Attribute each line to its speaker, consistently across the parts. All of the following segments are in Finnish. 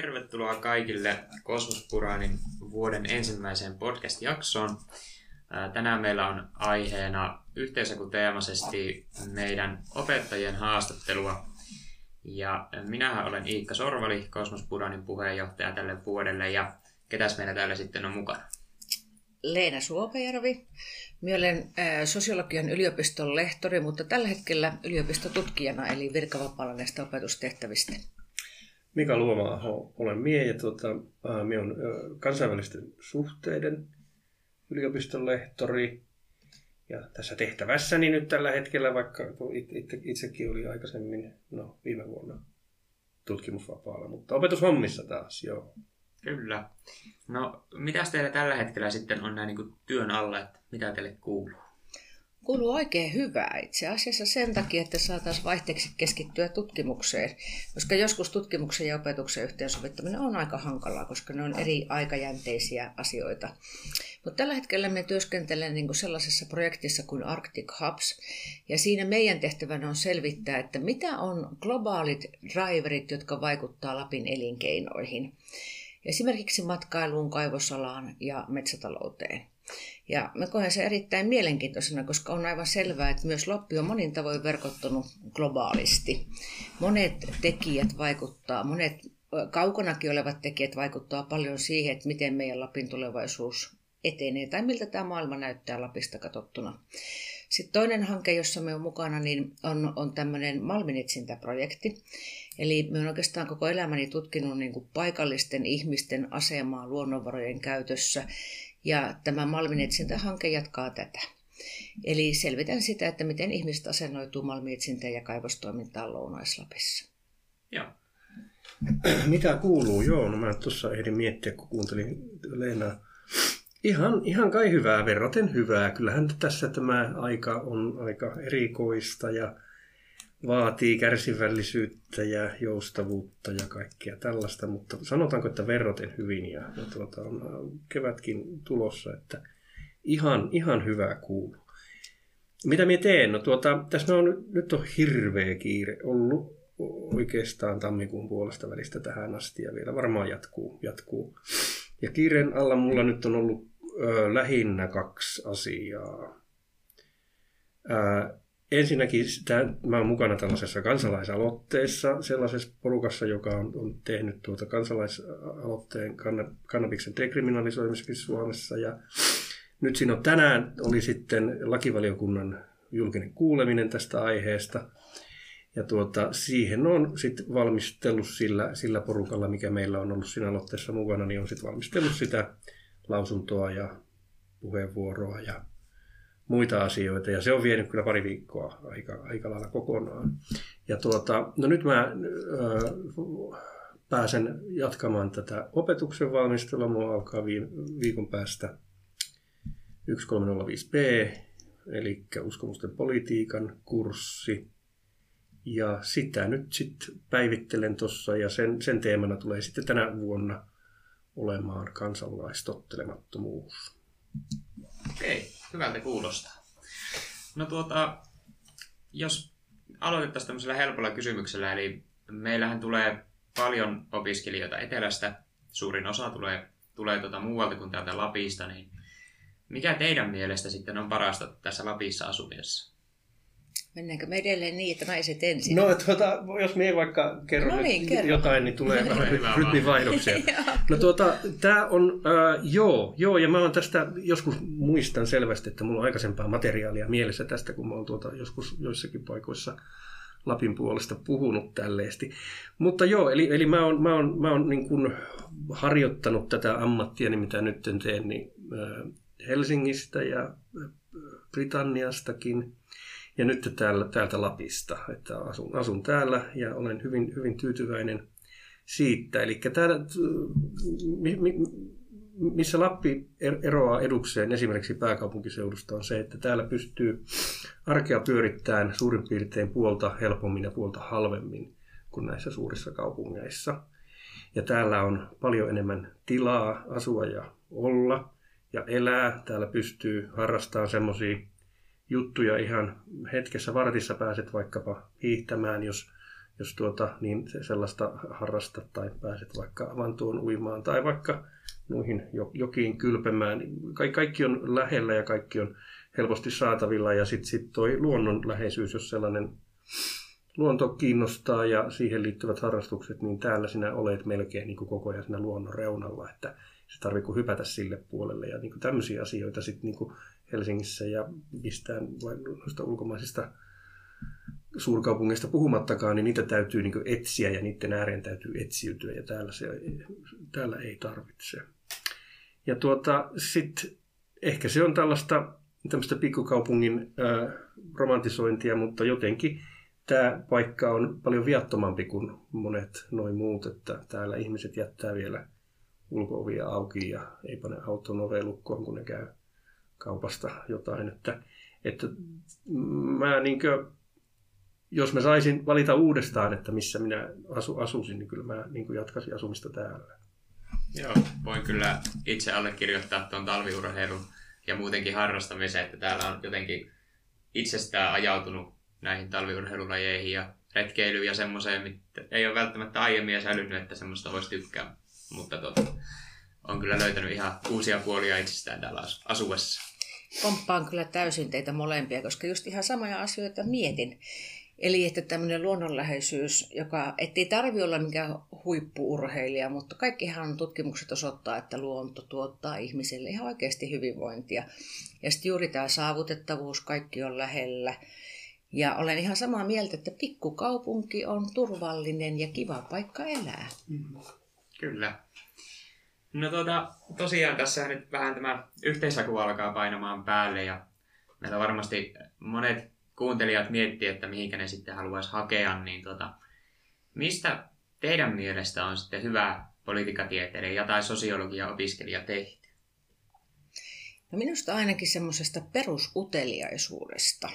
Speaker 1: tervetuloa kaikille Kosmospuranin vuoden ensimmäiseen podcast-jaksoon. Tänään meillä on aiheena yhteisökuteemaisesti meidän opettajien haastattelua. Ja minähän olen Iikka Sorvali, Kosmospuranin puheenjohtaja tälle vuodelle. Ja ketäs meillä täällä sitten on mukana?
Speaker 2: Leena Suopajärvi. Minä olen sosiologian yliopiston lehtori, mutta tällä hetkellä yliopistotutkijana, eli virkavapaalla näistä opetustehtävistä.
Speaker 3: Mika luoma olen mie ja tuota, minä olen kansainvälisten suhteiden yliopiston lehtori. Ja tässä tehtävässäni nyt tällä hetkellä, vaikka itse, itsekin oli aikaisemmin, no viime vuonna tutkimusvapaalla, mutta opetushommissa taas, joo.
Speaker 1: Kyllä. No, mitä teillä tällä hetkellä sitten on näin niin työn alla, että mitä teille kuuluu?
Speaker 2: Kuuluu oikein hyvää itse asiassa sen takia, että saataisiin vaihteeksi keskittyä tutkimukseen, koska joskus tutkimuksen ja opetuksen yhteensovittaminen on aika hankalaa, koska ne on eri aikajänteisiä asioita. Mutta tällä hetkellä me työskentelen niin kuin sellaisessa projektissa kuin Arctic Hubs, ja siinä meidän tehtävänä on selvittää, että mitä on globaalit driverit, jotka vaikuttavat Lapin elinkeinoihin. Esimerkiksi matkailuun, kaivosalaan ja metsätalouteen. Ja mä koen se erittäin mielenkiintoisena, koska on aivan selvää, että myös Lappi on monin tavoin verkottunut globaalisti. Monet tekijät vaikuttaa, monet kaukonakin olevat tekijät vaikuttaa paljon siihen, että miten meidän Lapin tulevaisuus etenee tai miltä tämä maailma näyttää Lapista katsottuna. Sitten toinen hanke, jossa me on mukana, niin on, on tämmöinen malminetsintäprojekti. Eli me olen oikeastaan koko elämäni tutkinut niin kuin paikallisten ihmisten asemaa luonnonvarojen käytössä ja tämä malminetsintähanke jatkaa tätä. Eli selvitän sitä, että miten ihmiset asennoituu malminetsintään ja kaivostoimintaan Lounais-Lapissa.
Speaker 1: Joo.
Speaker 3: Mitä kuuluu? Joo, no mä tuossa ehdin miettiä, kun kuuntelin Leena. Ihan, ihan kai hyvää, verraten hyvää. Kyllähän tässä tämä aika on aika erikoista ja vaatii kärsivällisyyttä ja joustavuutta ja kaikkea tällaista, mutta sanotaanko, että verraten hyvin ja, ja tuota, on kevätkin tulossa, että ihan, ihan hyvää kuuluu. Mitä minä teen? No tuota, tässä on, nyt on hirveä kiire ollut oikeastaan tammikuun puolesta välistä tähän asti ja vielä varmaan jatkuu. jatkuu. Ja kiireen alla mulla nyt on ollut ö, lähinnä kaksi asiaa. Ö, ensinnäkin sitä, mä olen mukana tällaisessa kansalaisaloitteessa, sellaisessa porukassa, joka on, on tehnyt tuota kansalaisaloitteen kannabiksen dekriminalisoimiseksi Suomessa. Ja nyt siinä on tänään oli sitten lakivaliokunnan julkinen kuuleminen tästä aiheesta. Ja tuota, siihen on sitten valmistellut sillä, sillä porukalla, mikä meillä on ollut siinä aloitteessa mukana, niin on sitten valmistellut sitä lausuntoa ja puheenvuoroa ja muita asioita. Ja se on vienyt kyllä pari viikkoa aika, aika lailla kokonaan. Ja tuota, no nyt mä ö, pääsen jatkamaan tätä opetuksen valmistelua. Mulla alkaa viikon päästä 1305B, eli uskomusten politiikan kurssi. Ja sitä nyt sitten päivittelen tuossa ja sen, sen teemana tulee sitten tänä vuonna olemaan kansalaistottelemattomuus.
Speaker 1: Okei hyvältä kuulostaa. No tuota, jos aloitettaisiin tämmöisellä helpolla kysymyksellä, eli meillähän tulee paljon opiskelijoita etelästä, suurin osa tulee, tulee tuota muualta kuin täältä Lapista, niin mikä teidän mielestä sitten on parasta tässä Lapissa asumisessa?
Speaker 2: Mennäänkö me edelleen niin, että naiset ensin?
Speaker 3: No, tuota, jos minä vaikka kerron no niin, kerro. jotain, niin tulee no vähän rytmivaihdoksia. no tuota, tämä on, äh, joo, joo, ja mä oon tästä joskus muistan selvästi, että mulla on aikaisempaa materiaalia mielessä tästä, kun mä oon tuota joskus joissakin paikoissa Lapin puolesta puhunut tälleesti. Mutta joo, eli, eli mä oon, mä oon, mä oon niin kuin harjoittanut tätä ammattia, niin mitä nyt teen, niin äh, Helsingistä ja Britanniastakin – ja nyt täällä, täältä Lapista, että asun, asun täällä ja olen hyvin, hyvin tyytyväinen siitä. Eli täällä, mi, mi, missä Lappi er, eroaa edukseen esimerkiksi pääkaupunkiseudusta on se, että täällä pystyy arkea pyörittämään suurin piirtein puolta helpommin ja puolta halvemmin kuin näissä suurissa kaupungeissa. Ja täällä on paljon enemmän tilaa asua ja olla ja elää. Täällä pystyy harrastamaan semmoisia juttuja ihan hetkessä vartissa pääset vaikkapa hiihtämään, jos jos tuota, niin se sellaista harrasta tai pääset vaikka avantoon uimaan tai vaikka noihin jokiin kylpemään. Ka- kaikki on lähellä ja kaikki on helposti saatavilla ja sitten sit toi luonnonläheisyys, jos sellainen luonto kiinnostaa ja siihen liittyvät harrastukset, niin täällä sinä olet melkein niin kuin koko ajan siinä luonnon reunalla, että se tarvitsee hypätä sille puolelle ja niin kuin tämmöisiä asioita sitten niin Helsingissä ja mistään noista ulkomaisista suurkaupungeista puhumattakaan, niin niitä täytyy niin etsiä ja niiden ääreen täytyy etsiytyä ja täällä, se, täällä ei tarvitse. Ja tuota, sitten ehkä se on tällaista tämmöistä pikkukaupungin äh, romantisointia, mutta jotenkin tämä paikka on paljon viattomampi kuin monet noin muut, että täällä ihmiset jättää vielä ulkoovia auki ja ei pane auton ovelukkoon, kun ne käy kaupasta jotain. Että, että mä niin kuin, jos mä saisin valita uudestaan, että missä minä asu, asusin, niin kyllä mä niin jatkaisin asumista täällä.
Speaker 1: Joo, voin kyllä itse allekirjoittaa tuon talviurheilun ja muutenkin harrastamisen, että täällä on jotenkin itsestään ajautunut näihin talviurheilulajeihin ja retkeilyyn ja semmoiseen, mitä ei ole välttämättä aiemmin säilynyt, että semmoista voisi tykkää. Mutta tota, on kyllä löytänyt ihan uusia puolia itsestään täällä asuessa.
Speaker 2: Komppaan kyllä täysin teitä molempia, koska just ihan samoja asioita mietin. Eli että tämmöinen luonnonläheisyys, joka ettei tarvi olla mikään huippuurheilija, mutta kaikkihan tutkimukset osoittaa, että luonto tuottaa ihmiselle ihan oikeasti hyvinvointia. Ja sitten juuri tämä saavutettavuus, kaikki on lähellä. Ja olen ihan samaa mieltä, että pikkukaupunki on turvallinen ja kiva paikka elää. Mm.
Speaker 1: Kyllä. No tuota, tosiaan tässä nyt vähän tämä yhteishaku alkaa painamaan päälle ja meillä varmasti monet kuuntelijat miettii, että mihinkä ne sitten haluaisi hakea, niin tuota, mistä teidän mielestä on sitten hyvä politiikatieteiden ja tai sosiologia opiskelija tehty?
Speaker 2: No minusta ainakin semmoisesta perusuteliaisuudesta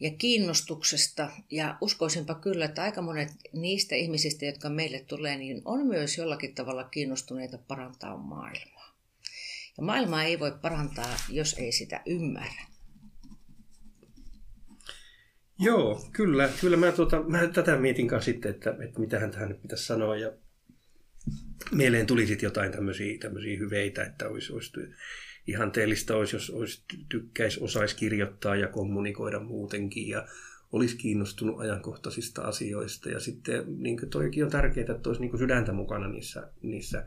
Speaker 2: ja kiinnostuksesta. Ja uskoisinpa kyllä, että aika monet niistä ihmisistä, jotka meille tulee, niin on myös jollakin tavalla kiinnostuneita parantaa maailmaa. Ja maailmaa ei voi parantaa, jos ei sitä ymmärrä.
Speaker 3: Joo, kyllä. Kyllä mä, tuota, mä tätä mietin kanssa sitten, että, että mitähän tähän nyt pitäisi sanoa. Ja mieleen tuli sitten jotain tämmöisiä, tämmöisiä hyveitä, että olisi, olisi ihanteellista olisi, jos olisi, tykkäisi, osaisi kirjoittaa ja kommunikoida muutenkin ja olisi kiinnostunut ajankohtaisista asioista. Ja sitten niin toikin on tärkeää, että olisi niin sydäntä mukana niissä, niissä,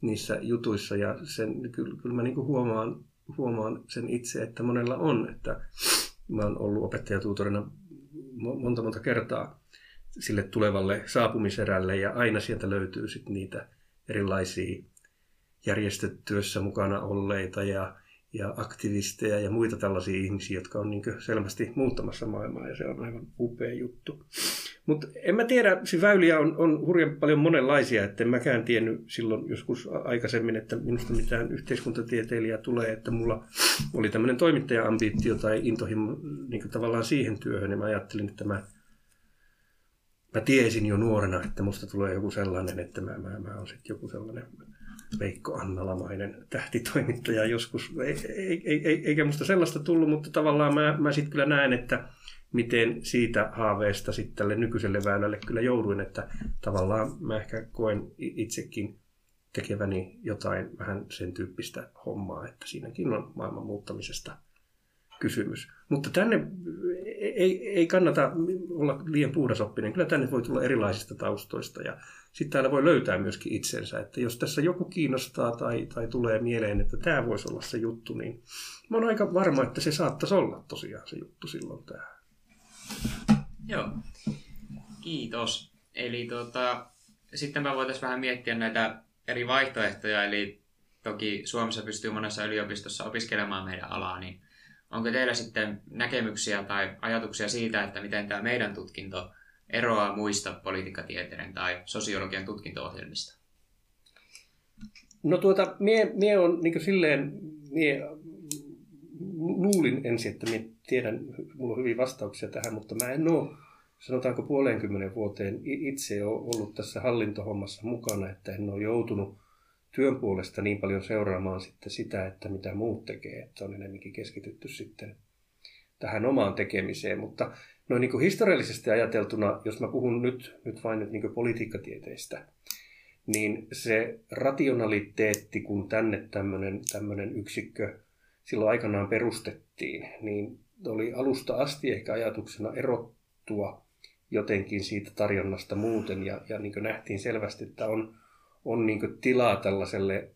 Speaker 3: niissä jutuissa. Ja sen, kyllä, kyllä mä niin huomaan, huomaan sen itse, että monella on. Että mä oon ollut opettajatuutorina monta monta kertaa sille tulevalle saapumiserälle ja aina sieltä löytyy sitten niitä erilaisia järjestötyössä mukana olleita ja, ja aktivisteja ja muita tällaisia ihmisiä, jotka on niin selvästi muuttamassa maailmaa ja se on aivan upea juttu. Mutta en mä tiedä, se väyliä on, on hurjan paljon monenlaisia, että en mäkään tiennyt silloin joskus aikaisemmin, että minusta mitään yhteiskuntatieteilijää tulee, että mulla oli tämmöinen toimittaja-ambitio tai intohimo niin tavallaan siihen työhön ja mä ajattelin, että mä mä tiesin jo nuorena, että musta tulee joku sellainen, että mä, mä, mä oon sitten joku sellainen Veikko Annalamainen tähtitoimittaja joskus. Ei, ei, ei, eikä musta sellaista tullut, mutta tavallaan mä, mä sitten kyllä näen, että miten siitä haaveesta sitten tälle nykyiselle väylälle kyllä jouduin, että tavallaan mä ehkä koen itsekin tekeväni jotain vähän sen tyyppistä hommaa, että siinäkin on maailman muuttamisesta kysymys. Mutta tänne ei, ei kannata olla liian puhdasoppinen. Kyllä tänne voi tulla erilaisista taustoista ja sitten täällä voi löytää myöskin itsensä. Että jos tässä joku kiinnostaa tai, tai tulee mieleen, että tämä voisi olla se juttu, niin mä oon aika varma, että se saattaisi olla tosiaan se juttu silloin tämä.
Speaker 1: Joo, kiitos. Eli tota, sitten mä voitaisiin vähän miettiä näitä eri vaihtoehtoja, eli toki Suomessa pystyy monessa yliopistossa opiskelemaan meidän alaa, niin onko teillä sitten näkemyksiä tai ajatuksia siitä, että miten tämä meidän tutkinto eroaa muista politiikkatieteiden tai sosiologian tutkinto-ohjelmista?
Speaker 3: No tuota, mie, mie on niin silleen, mie luulin ensin, että mie tiedän, mulla on hyviä vastauksia tähän, mutta mä en ole, sanotaanko puolenkymmenen vuoteen itse ole ollut tässä hallintohommassa mukana, että en ole joutunut työn puolesta niin paljon seuraamaan sitten sitä, että mitä muut tekee, että on enemmänkin keskitytty sitten tähän omaan tekemiseen, mutta No niin kuin historiallisesti ajateltuna, jos mä puhun nyt, nyt vain nyt niin kuin politiikkatieteistä, niin se rationaliteetti, kun tänne tämmöinen, tämmöinen yksikkö silloin aikanaan perustettiin, niin oli alusta asti ehkä ajatuksena erottua jotenkin siitä tarjonnasta muuten. Ja, ja niin nähtiin selvästi, että on, on niin tilaa tällaiselle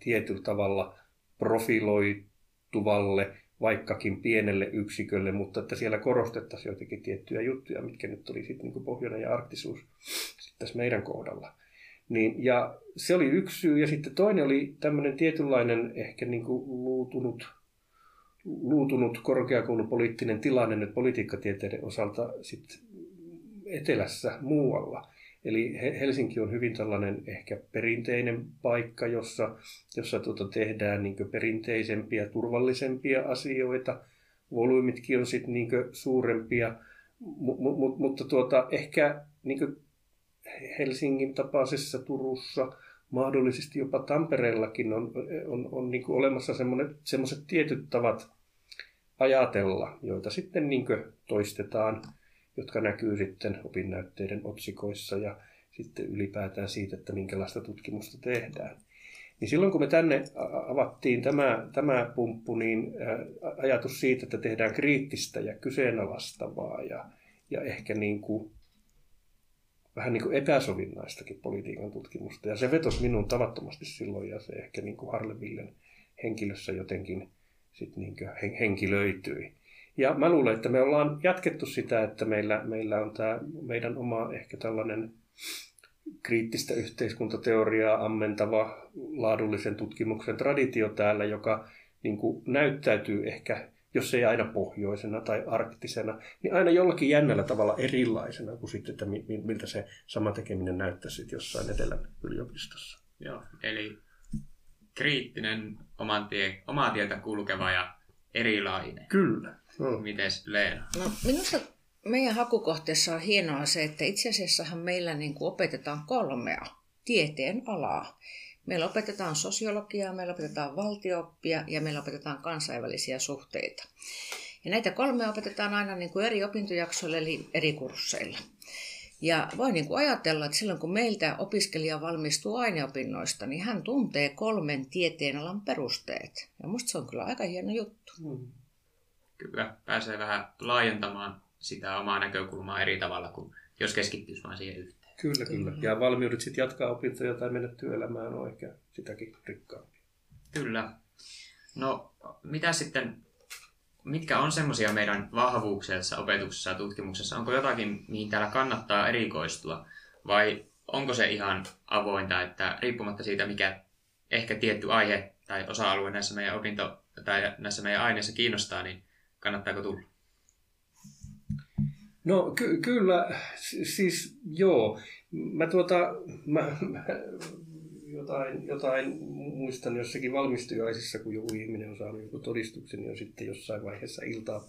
Speaker 3: tietyllä tavalla profiloituvalle, vaikkakin pienelle yksikölle, mutta että siellä korostettaisiin jotenkin tiettyjä juttuja, mitkä nyt oli sitten niin pohjoinen ja arktisuus sitten tässä meidän kohdalla. Niin, ja se oli yksi syy, ja sitten toinen oli tämmöinen tietynlainen ehkä niin kuin luutunut, luutunut korkeakoulupoliittinen tilanne nyt politiikkatieteiden osalta sitten etelässä muualla. Eli Helsinki on hyvin tällainen ehkä perinteinen paikka, jossa, jossa tuota tehdään niin perinteisempiä, turvallisempia asioita. Volyymitkin on sitten niin suurempia, m- m- mutta tuota, ehkä niin Helsingin tapaisessa Turussa, mahdollisesti jopa Tampereellakin on, on, on niin olemassa semmoiset tietyt tavat ajatella, joita sitten niin toistetaan – jotka näkyy sitten opinnäytteiden otsikoissa ja sitten ylipäätään siitä, että minkälaista tutkimusta tehdään. Niin silloin kun me tänne avattiin tämä, tämä pumppu, niin ajatus siitä, että tehdään kriittistä ja kyseenalaistavaa ja, ja ehkä niin kuin, vähän niin kuin epäsovinnaistakin politiikan tutkimusta. Ja se vetosi minun tavattomasti silloin ja se ehkä niin kuin Harlevillen henkilössä jotenkin sit niin kuin henkilöityi. Ja mä luulen, että me ollaan jatkettu sitä, että meillä, meillä on tämä meidän oma ehkä tällainen kriittistä yhteiskuntateoriaa ammentava laadullisen tutkimuksen traditio täällä, joka niin kuin näyttäytyy ehkä, jos ei aina pohjoisena tai arktisena, niin aina jollakin jännällä tavalla erilaisena kuin sitten, että miltä se sama tekeminen näyttäisi jossain Etelän yliopistossa.
Speaker 1: Joo, eli kriittinen oman tie, omaa tietä kulkeva ja erilainen.
Speaker 3: Kyllä.
Speaker 1: No. Mites Leena?
Speaker 2: No, minusta meidän hakukohteessa on hienoa se, että itse asiassahan meillä niin kuin opetetaan kolmea tieteen alaa. Meillä opetetaan sosiologiaa, meillä opetetaan valtiooppia ja meillä opetetaan kansainvälisiä suhteita. Ja näitä kolmea opetetaan aina niin kuin eri opintojaksoilla eli eri kursseilla. Ja voi niin kuin ajatella, että silloin kun meiltä opiskelija valmistuu aineopinnoista, niin hän tuntee kolmen tieteenalan perusteet. Ja musta se on kyllä aika hieno juttu. Mm
Speaker 1: kyllä pääsee vähän laajentamaan sitä omaa näkökulmaa eri tavalla kuin jos keskittyisi vain siihen yhteen.
Speaker 3: Kyllä, kyllä. Ja valmiudet sitten jatkaa opintoja tai mennä työelämään on ehkä sitäkin rikkaampi.
Speaker 1: Kyllä. No, mitä sitten, mitkä on semmoisia meidän vahvuuksia opetuksessa ja tutkimuksessa? Onko jotakin, mihin täällä kannattaa erikoistua? Vai onko se ihan avointa, että riippumatta siitä, mikä ehkä tietty aihe tai osa-alue näissä meidän opinto- tai näissä meidän aineissa kiinnostaa, niin Kannattaako tulla?
Speaker 3: No ky- kyllä, siis joo. Mä tuota, mä, mä jotain, jotain muistan jossakin valmistujaisissa, kun joku ihminen on saanut joku todistuksen, niin on sitten jossain vaiheessa iltaa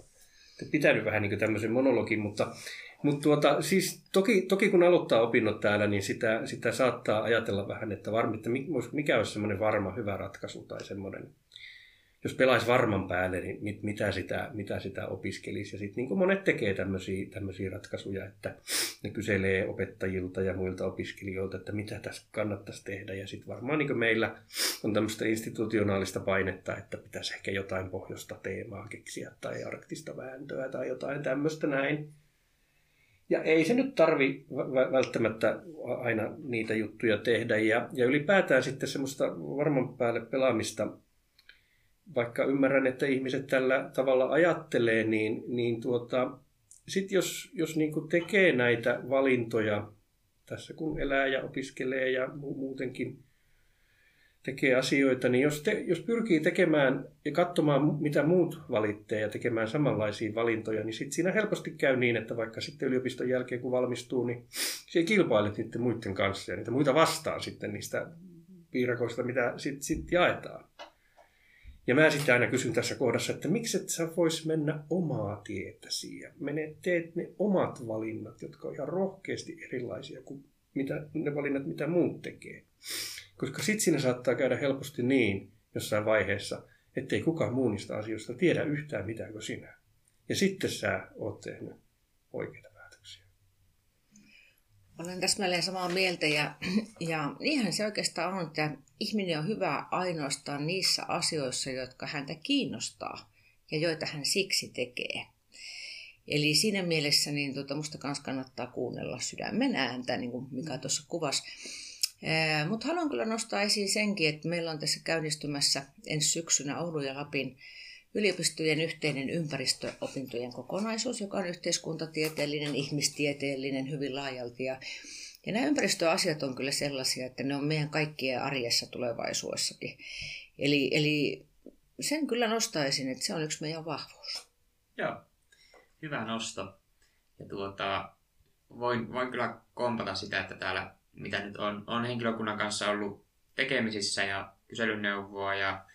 Speaker 3: pitänyt vähän niin tämmöisen monologin, mutta, mutta tuota, siis toki, toki kun aloittaa opinnot täällä, niin sitä, sitä saattaa ajatella vähän, että, varmi, että mikä olisi semmoinen varma hyvä ratkaisu tai semmoinen, jos pelaisi varman päälle, niin mit, mitä, sitä, mitä sitä opiskelisi. Ja sitten niin monet tekee tämmöisiä ratkaisuja, että ne kyselee opettajilta ja muilta opiskelijoilta, että mitä tässä kannattaisi tehdä. Ja sitten varmaan niin meillä on tämmöistä institutionaalista painetta, että pitäisi ehkä jotain pohjoista teemaa keksiä tai arktista vääntöä tai jotain tämmöistä näin. Ja ei se nyt tarvi välttämättä aina niitä juttuja tehdä. Ja, ja ylipäätään sitten semmoista varman päälle pelaamista – vaikka ymmärrän, että ihmiset tällä tavalla ajattelee, niin, niin tuota, sitten jos, jos niin tekee näitä valintoja tässä kun elää ja opiskelee ja muutenkin tekee asioita, niin jos, te, jos pyrkii tekemään ja katsomaan, mitä muut valittee ja tekemään samanlaisia valintoja, niin sitten siinä helposti käy niin, että vaikka sitten yliopiston jälkeen kun valmistuu, niin se kilpailet niiden muiden kanssa ja niitä muita vastaan sitten niistä piirakoista, mitä sitten sit jaetaan. Ja mä sitten aina kysyn tässä kohdassa, että miksi et sä vois mennä omaa tietäsi ja mene, teet ne omat valinnat, jotka on ihan rohkeasti erilaisia kuin mitä, ne valinnat, mitä muut tekee. Koska sitten siinä saattaa käydä helposti niin jossain vaiheessa, ettei kukaan muu niistä asioista tiedä yhtään mitään kuin sinä. Ja sitten sä oot tehnyt oikeita päätöksiä.
Speaker 2: Olen täsmälleen samaa mieltä ja, ja niinhän se oikeastaan on, että ihminen on hyvä ainoastaan niissä asioissa, jotka häntä kiinnostaa ja joita hän siksi tekee. Eli siinä mielessä niin tuota, musta kanssa kannattaa kuunnella sydämen ääntä, niin kuin Mika tuossa kuvasi. Mutta haluan kyllä nostaa esiin senkin, että meillä on tässä käynnistymässä ensi syksynä Oulun ja Lapin yliopistojen yhteinen ympäristöopintojen kokonaisuus, joka on yhteiskuntatieteellinen, ihmistieteellinen hyvin laajalti. Ja, ja nämä ympäristöasiat on kyllä sellaisia, että ne on meidän kaikkien arjessa tulevaisuudessakin. Eli, eli sen kyllä nostaisin, että se on yksi meidän vahvuus.
Speaker 1: Joo, hyvä nosto. Ja tuota, voin, voin kyllä kompata sitä, että täällä, mitä nyt on, on henkilökunnan kanssa ollut tekemisissä ja kyselyneuvoa ja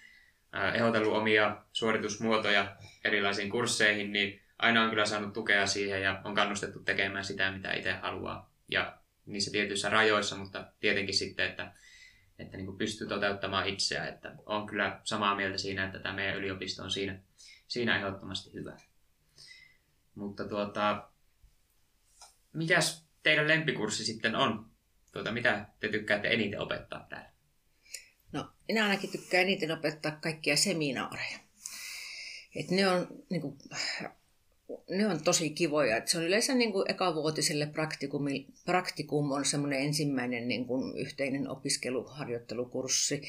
Speaker 1: ehdotellut omia suoritusmuotoja erilaisiin kursseihin, niin aina on kyllä saanut tukea siihen ja on kannustettu tekemään sitä, mitä itse haluaa. Ja niissä tietyissä rajoissa, mutta tietenkin sitten, että, että niin kuin pystyy toteuttamaan itseä. Että on kyllä samaa mieltä siinä, että tämä meidän yliopisto on siinä, siinä ehdottomasti hyvä. Mutta tuota, mikäs teidän lempikurssi sitten on? Tuota, mitä te tykkäätte eniten opettaa täällä?
Speaker 2: No, minä ainakin tykkään eniten opettaa kaikkia seminaareja. Et ne, on, niin kuin, ne on tosi kivoja. Et se on yleensä niin kuin ekavuotiselle praktikum on semmoinen ensimmäinen niin kuin yhteinen opiskeluharjoittelukurssi.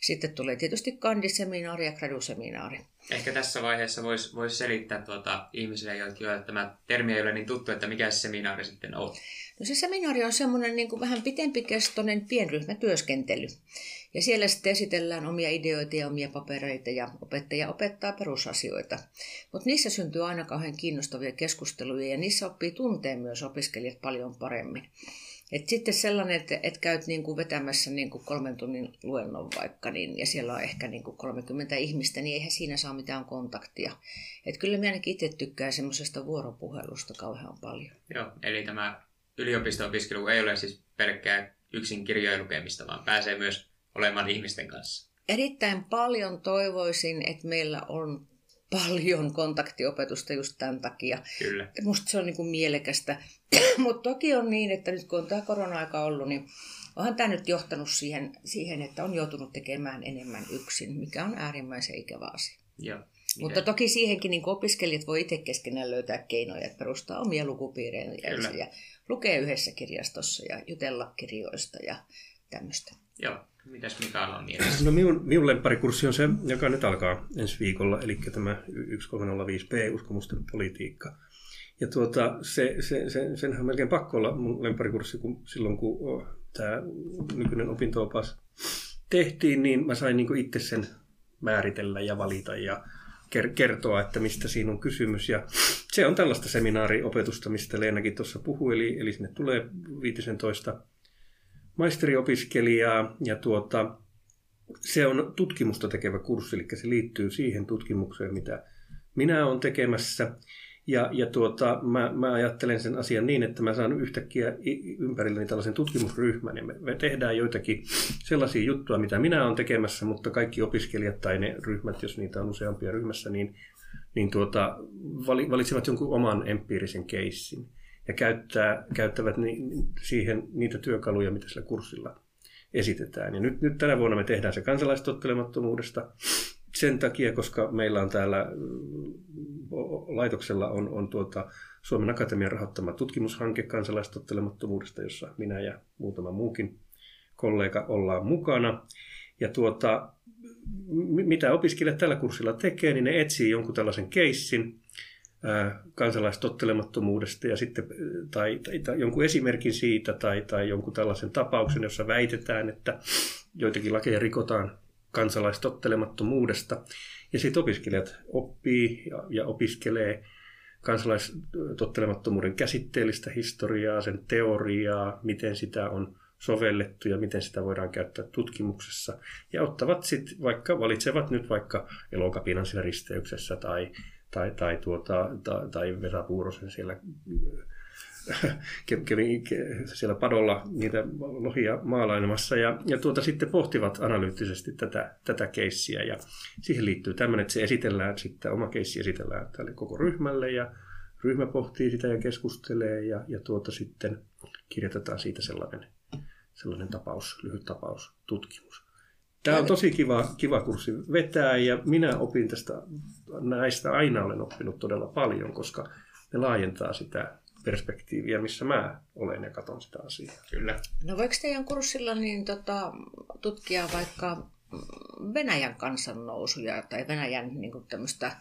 Speaker 2: Sitten tulee tietysti kandiseminaari ja graduseminaari.
Speaker 1: Ehkä tässä vaiheessa voisi vois selittää tuota ihmisille, joille tämä termi ei ole niin tuttu, että mikä se seminaari sitten on.
Speaker 2: No se seminaari on semmoinen niin kuin vähän pitempikestoinen pienryhmätyöskentely. Ja siellä sitten esitellään omia ideoita ja omia papereita ja opettaja opettaa perusasioita. Mutta niissä syntyy aina kauhean kiinnostavia keskusteluja ja niissä oppii tunteen myös opiskelijat paljon paremmin. Et sitten sellainen, että et käyt niinku vetämässä niinku kolmen tunnin luennon vaikka, niin, ja siellä on ehkä niinku 30 ihmistä, niin eihän siinä saa mitään kontaktia. Et kyllä minä ainakin itse tykkään semmoisesta vuoropuhelusta kauhean paljon.
Speaker 1: Joo, eli tämä yliopisto-opiskelu ei ole siis pelkkää yksin kirjojen lukemista, vaan pääsee myös olemaan ihmisten kanssa.
Speaker 2: Erittäin paljon toivoisin, että meillä on paljon kontaktiopetusta just tämän takia.
Speaker 1: Kyllä.
Speaker 2: Musta se on niin kuin mielekästä. Mutta toki on niin, että nyt kun on tämä korona-aika ollut, niin onhan tämä nyt johtanut siihen, siihen, että on joutunut tekemään enemmän yksin, mikä on äärimmäisen ikävä asia.
Speaker 1: Joo.
Speaker 2: Mutta toki siihenkin niin opiskelijat voi itse keskenään löytää keinoja, että perustaa omia lukupiirejä ja lukea yhdessä kirjastossa ja jutella kirjoista ja tämmöistä.
Speaker 1: Joo. Mitäs Mikael on mielessä?
Speaker 3: No minun, minun lempparikurssi on se, joka nyt alkaa ensi viikolla, eli tämä 1305p, uskomusten politiikka. Ja tuota, se, se, se, senhän on melkein pakko olla mun lempparikurssi, kun silloin kun tämä nykyinen opintoopas tehtiin, niin mä sain niin itse sen määritellä ja valita ja kertoa, että mistä siinä on kysymys. Ja se on tällaista seminaariopetusta, mistä Leenakin tuossa puhui, eli, eli sinne tulee 15 maisteriopiskelijaa ja tuota, se on tutkimusta tekevä kurssi, eli se liittyy siihen tutkimukseen, mitä minä olen tekemässä. Ja, ja tuota, mä, mä ajattelen sen asian niin, että mä saan yhtäkkiä ympärilleni tällaisen tutkimusryhmän ja me, me tehdään joitakin sellaisia juttuja, mitä minä olen tekemässä, mutta kaikki opiskelijat tai ne ryhmät, jos niitä on useampia ryhmässä, niin, niin tuota, valitsevat jonkun oman empiirisen keissin ja käyttää, käyttävät ni, siihen niitä työkaluja, mitä sillä kurssilla esitetään. Ja nyt, nyt tänä vuonna me tehdään se kansalaistottelemattomuudesta sen takia, koska meillä on täällä laitoksella on, on tuota Suomen Akatemian rahoittama tutkimushanke kansalaistottelemattomuudesta, jossa minä ja muutama muukin kollega ollaan mukana. Ja tuota, mitä opiskelijat tällä kurssilla tekee, niin ne etsii jonkun tällaisen keissin, kansalaistottelemattomuudesta ja sitten, tai, tai, tai jonkun esimerkin siitä tai, tai jonkun tällaisen tapauksen, jossa väitetään, että joitakin lakeja rikotaan kansalaistottelemattomuudesta. Ja sitten opiskelijat oppii ja, ja opiskelee kansalaistottelemattomuuden käsitteellistä historiaa, sen teoriaa, miten sitä on sovellettu ja miten sitä voidaan käyttää tutkimuksessa. Ja ottavat sitten vaikka, valitsevat nyt vaikka elokapinan siellä risteyksessä tai tai, tai, tuota, tai, tai Vesa Puurosen siellä kävi siellä padolla niitä lohia maalailemassa ja, ja tuota, sitten pohtivat analyyttisesti tätä, tätä keissiä ja siihen liittyy tämmöinen, että se esitellään sitten, oma keissi esitellään tälle koko ryhmälle ja ryhmä pohtii sitä ja keskustelee ja, ja tuota sitten kirjoitetaan siitä sellainen, sellainen tapaus, lyhyt tapaus, tutkimus. Tämä on tosi kiva, kiva kurssi vetää ja minä opin tästä, näistä aina olen oppinut todella paljon, koska ne laajentaa sitä perspektiiviä, missä mä olen ja katson sitä asiaa.
Speaker 1: Kyllä.
Speaker 2: No voiko teidän kurssilla niin tota, tutkia vaikka Venäjän kansannousuja tai Venäjän niin kuin tämmöistä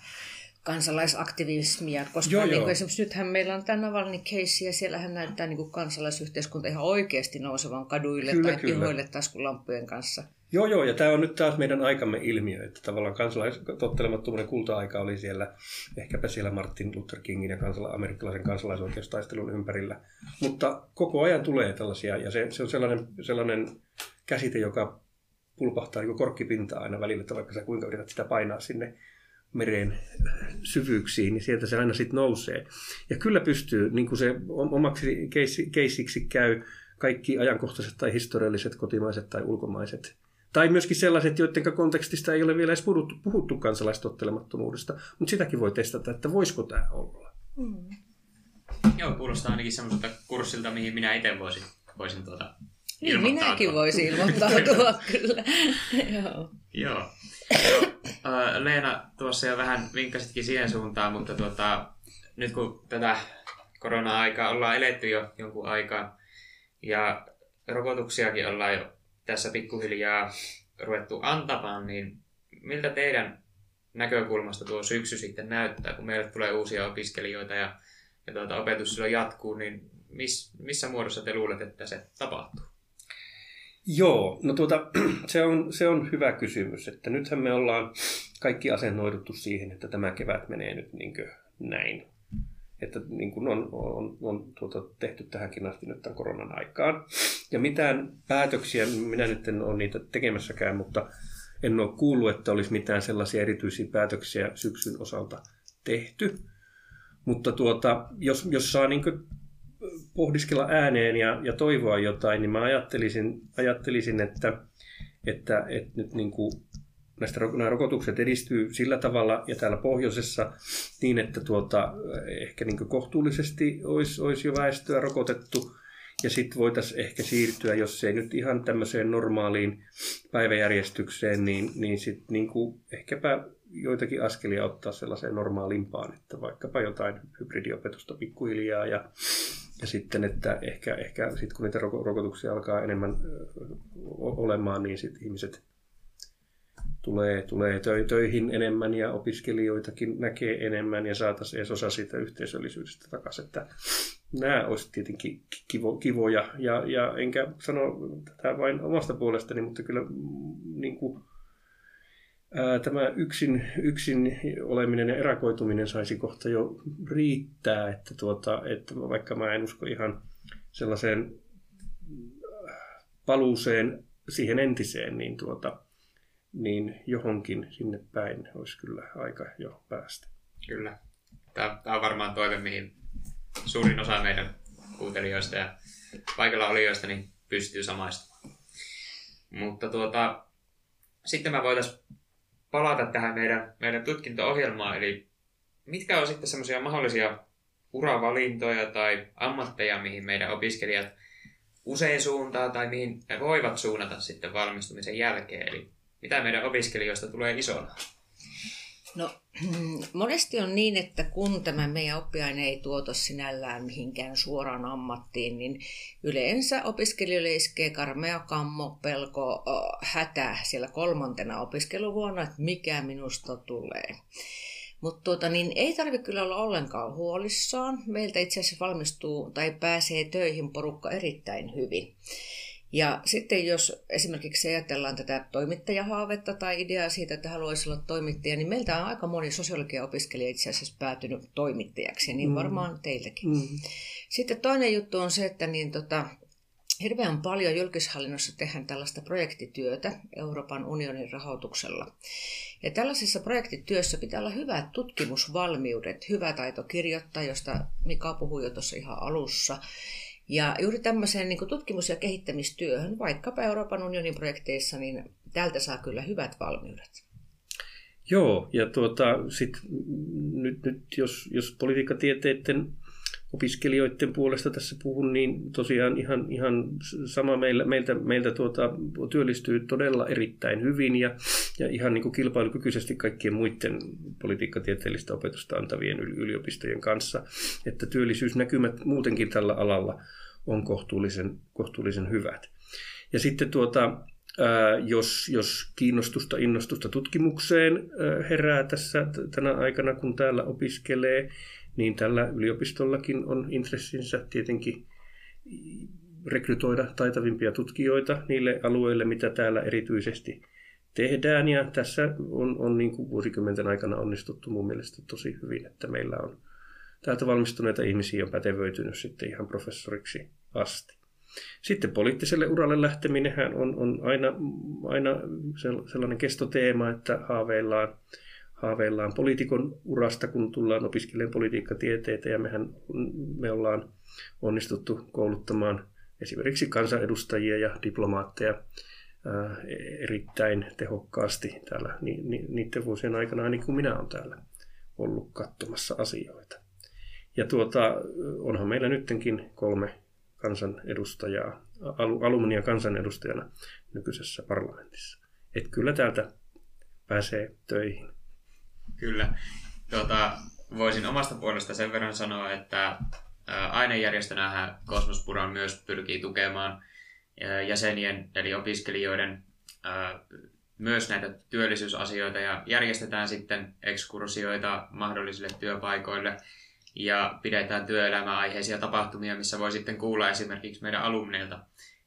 Speaker 2: kansalaisaktivismia, koska
Speaker 3: Joo,
Speaker 2: niin
Speaker 3: joo.
Speaker 2: kuin esimerkiksi nythän meillä on tämä Navalny case ja siellähän näyttää niin kuin kansalaisyhteiskunta ihan oikeasti nousevan kaduille
Speaker 3: Kyllä,
Speaker 2: tai
Speaker 3: kyllä.
Speaker 2: pihoille taskulampujen kanssa.
Speaker 3: Joo, joo, ja tämä on nyt taas meidän aikamme ilmiö, että tavallaan kansalaistottelemattomuuden kulta-aika oli siellä, ehkäpä siellä Martin Luther Kingin ja kansala- amerikkalaisen kansalaisoikeustaistelun ympärillä. Mutta koko ajan tulee tällaisia, ja se, se on sellainen, sellainen käsite, joka pulpahtaa niin korkkipintaa aina välillä, että vaikka sä kuinka yrität sitä painaa sinne meren syvyyksiin, niin sieltä se aina sitten nousee. Ja kyllä pystyy, niin kuin se omaksi keissi- keissiksi käy kaikki ajankohtaiset tai historialliset, kotimaiset tai ulkomaiset tai myöskin sellaiset, joiden kontekstista ei ole vielä edes puhuttu, puhuttu kansalaistottelemattomuudesta, mutta sitäkin voi testata, että voisiko tämä olla.
Speaker 2: Mm.
Speaker 1: Joo, kuulostaa ainakin semmoiselta kurssilta, mihin minä itse voisin, voisin tuota
Speaker 2: Niin, minäkin voisin ilmoittautua kyllä. Joo.
Speaker 1: Joo. Leena tuossa jo vähän vinkkasitkin siihen suuntaan, mutta tuota, nyt kun tätä korona-aikaa ollaan eletty jo jonkun aikaa ja rokotuksiakin ollaan jo tässä pikkuhiljaa ruvettu antamaan, niin miltä teidän näkökulmasta tuo syksy sitten näyttää, kun meille tulee uusia opiskelijoita ja, ja tuota, opetus silloin jatkuu, niin miss, missä muodossa te luulette, että se tapahtuu?
Speaker 3: Joo, no tuota, se on, se on hyvä kysymys, että nythän me ollaan kaikki asennoiduttu siihen, että tämä kevät menee nyt niin näin. Että niin kuin on, on, on tuota, tehty tähänkin asti nyt tämän koronan aikaan. Ja mitään päätöksiä, minä nyt en ole niitä tekemässäkään, mutta en ole kuullut, että olisi mitään sellaisia erityisiä päätöksiä syksyn osalta tehty. Mutta tuota, jos, jos saa niin pohdiskella ääneen ja, ja toivoa jotain, niin mä ajattelisin, ajattelisin että, että, että nyt niin kuin näistä, nämä rokotukset edistyy sillä tavalla ja täällä pohjoisessa niin, että tuota, ehkä niin kohtuullisesti olisi, olisi jo väestöä rokotettu ja sitten voitaisiin ehkä siirtyä, jos ei nyt ihan tämmöiseen normaaliin päiväjärjestykseen, niin, niin sitten niin ehkäpä joitakin askelia ottaa sellaiseen normaalimpaan, että vaikkapa jotain hybridiopetusta pikkuhiljaa ja, ja sitten, että ehkä, ehkä sitten kun niitä rokotuksia alkaa enemmän olemaan, niin sitten ihmiset tulee, tulee töihin enemmän ja opiskelijoitakin näkee enemmän ja saataisiin edes osa siitä yhteisöllisyydestä takaisin. Että nämä olisivat tietenkin kivo, kivoja ja, ja enkä sano tätä vain omasta puolestani, mutta kyllä niin kuin, ää, tämä yksin, yksin oleminen ja erakoituminen saisi kohta jo riittää, että, tuota, että vaikka mä en usko ihan sellaiseen paluuseen siihen entiseen, niin, tuota, niin johonkin sinne päin olisi kyllä aika jo päästä.
Speaker 1: Kyllä. Tämä, tämä on varmaan toive, mihin suurin osa meidän kuuntelijoista ja paikalla olijoista niin pystyy samaistumaan. Mutta tuota, sitten mä voitaisiin palata tähän meidän, meidän tutkinto-ohjelmaan, eli mitkä on sitten semmoisia mahdollisia uravalintoja tai ammatteja, mihin meidän opiskelijat usein suuntaa tai mihin he voivat suunnata sitten valmistumisen jälkeen, eli mitä meidän opiskelijoista tulee isona?
Speaker 2: No monesti on niin, että kun tämä meidän oppiaine ei tuota sinällään mihinkään suoraan ammattiin, niin yleensä opiskelijoille iskee karmea kammo, pelko, hätä siellä kolmantena opiskeluvuonna, että mikä minusta tulee. Mutta tuota, niin ei tarvitse kyllä olla ollenkaan huolissaan. Meiltä itse asiassa valmistuu tai pääsee töihin porukka erittäin hyvin. Ja sitten jos esimerkiksi ajatellaan tätä toimittajahaavetta tai ideaa siitä, että haluaisi olla toimittaja, niin meiltä on aika moni sosiologian opiskelija itse asiassa päätynyt toimittajaksi, ja niin varmaan teiltäkin. Mm. Sitten toinen juttu on se, että niin tota, hirveän paljon julkishallinnossa tehdään tällaista projektityötä Euroopan unionin rahoituksella. Ja tällaisessa projektityössä pitää olla hyvät tutkimusvalmiudet, hyvä taito kirjoittaa, josta Mika puhui jo tuossa ihan alussa. Ja juuri tämmöiseen niin tutkimus- ja kehittämistyöhön, vaikkapa Euroopan unionin projekteissa, niin täältä saa kyllä hyvät valmiudet.
Speaker 3: Joo, ja tuota, sit, nyt, nyt jos, jos politiikkatieteiden opiskelijoiden puolesta tässä puhun, niin tosiaan ihan, ihan sama meillä, meiltä, meiltä tuota, työllistyy todella erittäin hyvin ja, ja ihan niin kuin kilpailukykyisesti kaikkien muiden politiikkatieteellistä opetusta antavien yliopistojen kanssa, että työllisyysnäkymät muutenkin tällä alalla on kohtuullisen, kohtuullisen hyvät. Ja sitten tuota, jos, jos kiinnostusta, innostusta tutkimukseen herää tässä tänä aikana, kun täällä opiskelee, niin tällä yliopistollakin on intressinsä tietenkin rekrytoida taitavimpia tutkijoita niille alueille, mitä täällä erityisesti tehdään. Ja tässä on, on niin kuin vuosikymmenten aikana onnistuttu mun mielestä tosi hyvin, että meillä on täältä valmistuneita ihmisiä on pätevöitynyt sitten ihan professoriksi asti. Sitten poliittiselle uralle lähteminenhän on, on aina, aina sellainen kestoteema, että haaveillaan haaveillaan poliitikon urasta, kun tullaan opiskelemaan politiikkatieteitä ja mehän me ollaan onnistuttu kouluttamaan esimerkiksi kansanedustajia ja diplomaatteja ää, erittäin tehokkaasti täällä ni, ni, niiden vuosien aikana, niin kuin minä olen täällä ollut katsomassa asioita. Ja tuota, onhan meillä nyttenkin kolme kansanedustajaa, al, alumnia kansanedustajana nykyisessä parlamentissa. että kyllä täältä pääsee töihin.
Speaker 1: Kyllä. Tuota, voisin omasta puolesta sen verran sanoa, että ainejärjestönähän Cosmos Puran myös pyrkii tukemaan jäsenien eli opiskelijoiden myös näitä työllisyysasioita ja järjestetään sitten ekskursioita mahdollisille työpaikoille ja pidetään työelämäaiheisia tapahtumia, missä voi sitten kuulla esimerkiksi meidän alumneilta,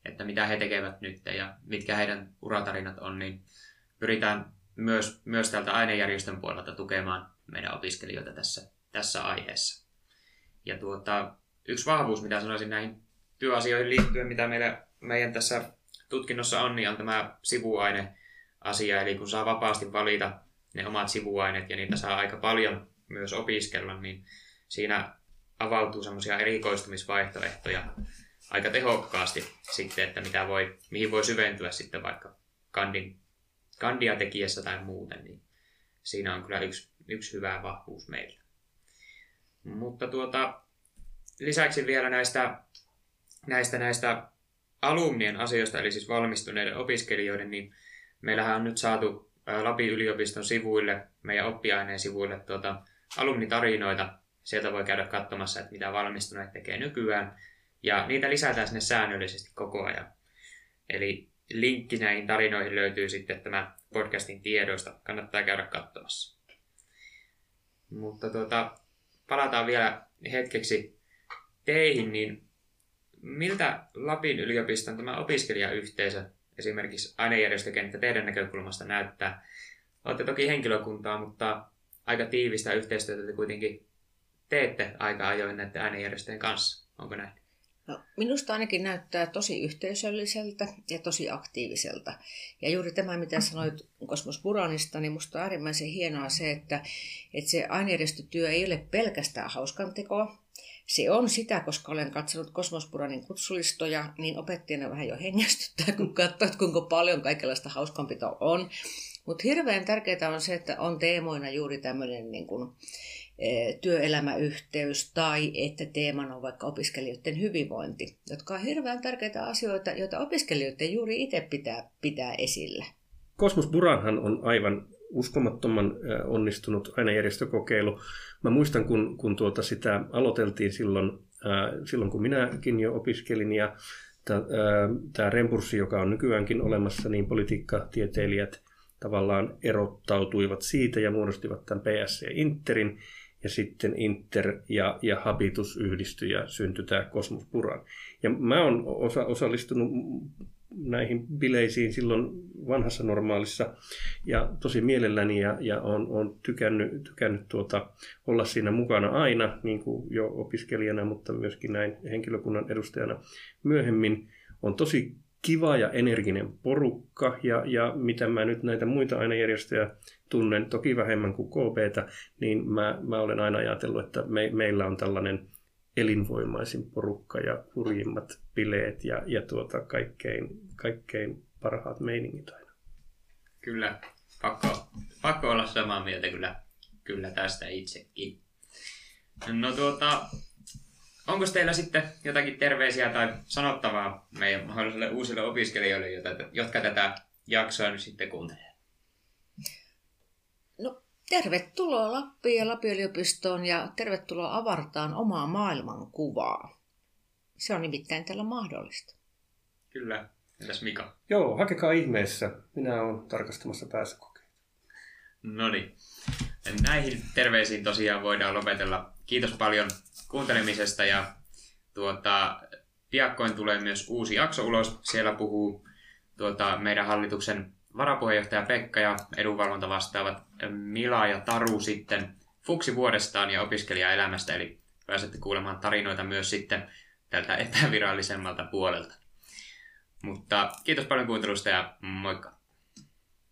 Speaker 1: että mitä he tekevät nyt ja mitkä heidän uratarinat on, niin pyritään myös, myös täältä ainejärjestön puolelta tukemaan meidän opiskelijoita tässä, tässä aiheessa. Ja tuota, yksi vahvuus, mitä sanoisin näihin työasioihin liittyen, mitä meillä, meidän tässä tutkinnossa on, niin on tämä sivuaine asia, eli kun saa vapaasti valita ne omat sivuaineet ja niitä saa aika paljon myös opiskella, niin siinä avautuu semmoisia erikoistumisvaihtoehtoja aika tehokkaasti sitten, että mitä voi, mihin voi syventyä sitten vaikka kandin kandia tekijässä tai muuten, niin siinä on kyllä yksi, yksi hyvä vahvuus meillä. Mutta tuota, lisäksi vielä näistä, näistä, näistä alumnien asioista, eli siis valmistuneiden opiskelijoiden, niin meillähän on nyt saatu Lapin yliopiston sivuille, meidän oppiaineen sivuille tuota, alumnitarinoita. Sieltä voi käydä katsomassa, että mitä valmistuneet tekee nykyään. Ja niitä lisätään sinne säännöllisesti koko ajan. Eli linkki näihin tarinoihin löytyy sitten tämä podcastin tiedoista. Kannattaa käydä katsomassa. Mutta tuota, palataan vielä hetkeksi teihin, niin miltä Lapin yliopiston tämä opiskelijayhteisö, esimerkiksi ainejärjestökenttä teidän näkökulmasta näyttää? Olette toki henkilökuntaa, mutta aika tiivistä yhteistyötä te kuitenkin teette aika ajoin näiden ainejärjestöjen kanssa. Onko näin?
Speaker 2: No, minusta ainakin näyttää tosi yhteisölliseltä ja tosi aktiiviselta. Ja juuri tämä, mitä sanoit Kosmos Buranista, niin minusta on äärimmäisen hienoa se, että, että se ainejärjestötyö ei ole pelkästään hauskantekoa. Se on sitä, koska olen katsonut Kosmos Buranin kutsulistoja, niin opettajana vähän jo hengästyttää, kun katsoo, kuinka paljon kaikenlaista hauskanpitoa on. Mutta hirveän tärkeää on se, että on teemoina juuri tämmöinen niin kuin, työelämäyhteys tai että teemana on vaikka opiskelijoiden hyvinvointi, jotka on hirveän tärkeitä asioita, joita opiskelijoiden juuri itse pitää pitää esillä.
Speaker 3: Kosmos Buranhan on aivan uskomattoman onnistunut ainejärjestökokeilu. Mä muistan, kun, kun tuota sitä aloiteltiin silloin, ää, silloin, kun minäkin jo opiskelin ja tämä rempurssi, joka on nykyäänkin olemassa, niin politiikkatieteilijät tavallaan erottautuivat siitä ja muodostivat tämän PSC Interin, ja sitten Inter ja, ja Habitus yhdistyi ja syntyi tämä Cosmos Puran. Ja mä oon osa, osallistunut näihin bileisiin silloin vanhassa normaalissa ja tosi mielelläni ja, ja on, on tykännyt, tykännyt tuota, olla siinä mukana aina, niin kuin jo opiskelijana, mutta myöskin näin henkilökunnan edustajana myöhemmin. On tosi kiva ja energinen porukka ja, ja mitä mä nyt näitä muita ainejärjestöjä tunnen, toki vähemmän kuin KPtä, niin mä, mä olen aina ajatellut, että me, meillä on tällainen elinvoimaisin porukka ja hurjimmat bileet ja, ja tuota, kaikkein, kaikkein parhaat meiningit aina.
Speaker 1: Kyllä, pakko, pakko olla samaa mieltä kyllä, kyllä tästä itsekin. No tuota, onko teillä sitten jotakin terveisiä tai sanottavaa meidän mahdollisille uusille opiskelijoille, jotka tätä jaksoa nyt sitten kuuntelee?
Speaker 2: No, tervetuloa Lappiin ja Lapin yliopistoon ja tervetuloa avartaan omaa maailmankuvaa. Se on nimittäin tällä mahdollista.
Speaker 1: Kyllä. Entäs Mika?
Speaker 3: Joo, hakekaa ihmeessä. Minä olen tarkastamassa pääsykokeita.
Speaker 1: No niin. Näihin terveisiin tosiaan voidaan lopetella. Kiitos paljon kuuntelemisesta ja tuota, piakkoin tulee myös uusi jakso ulos. Siellä puhuu tuota, meidän hallituksen varapuheenjohtaja Pekka ja edunvalvonta vastaavat Mila ja Taru sitten fuksivuodestaan ja opiskelijaelämästä, eli pääsette kuulemaan tarinoita myös sitten tältä epävirallisemmalta puolelta. Mutta kiitos paljon kuuntelusta ja moikka!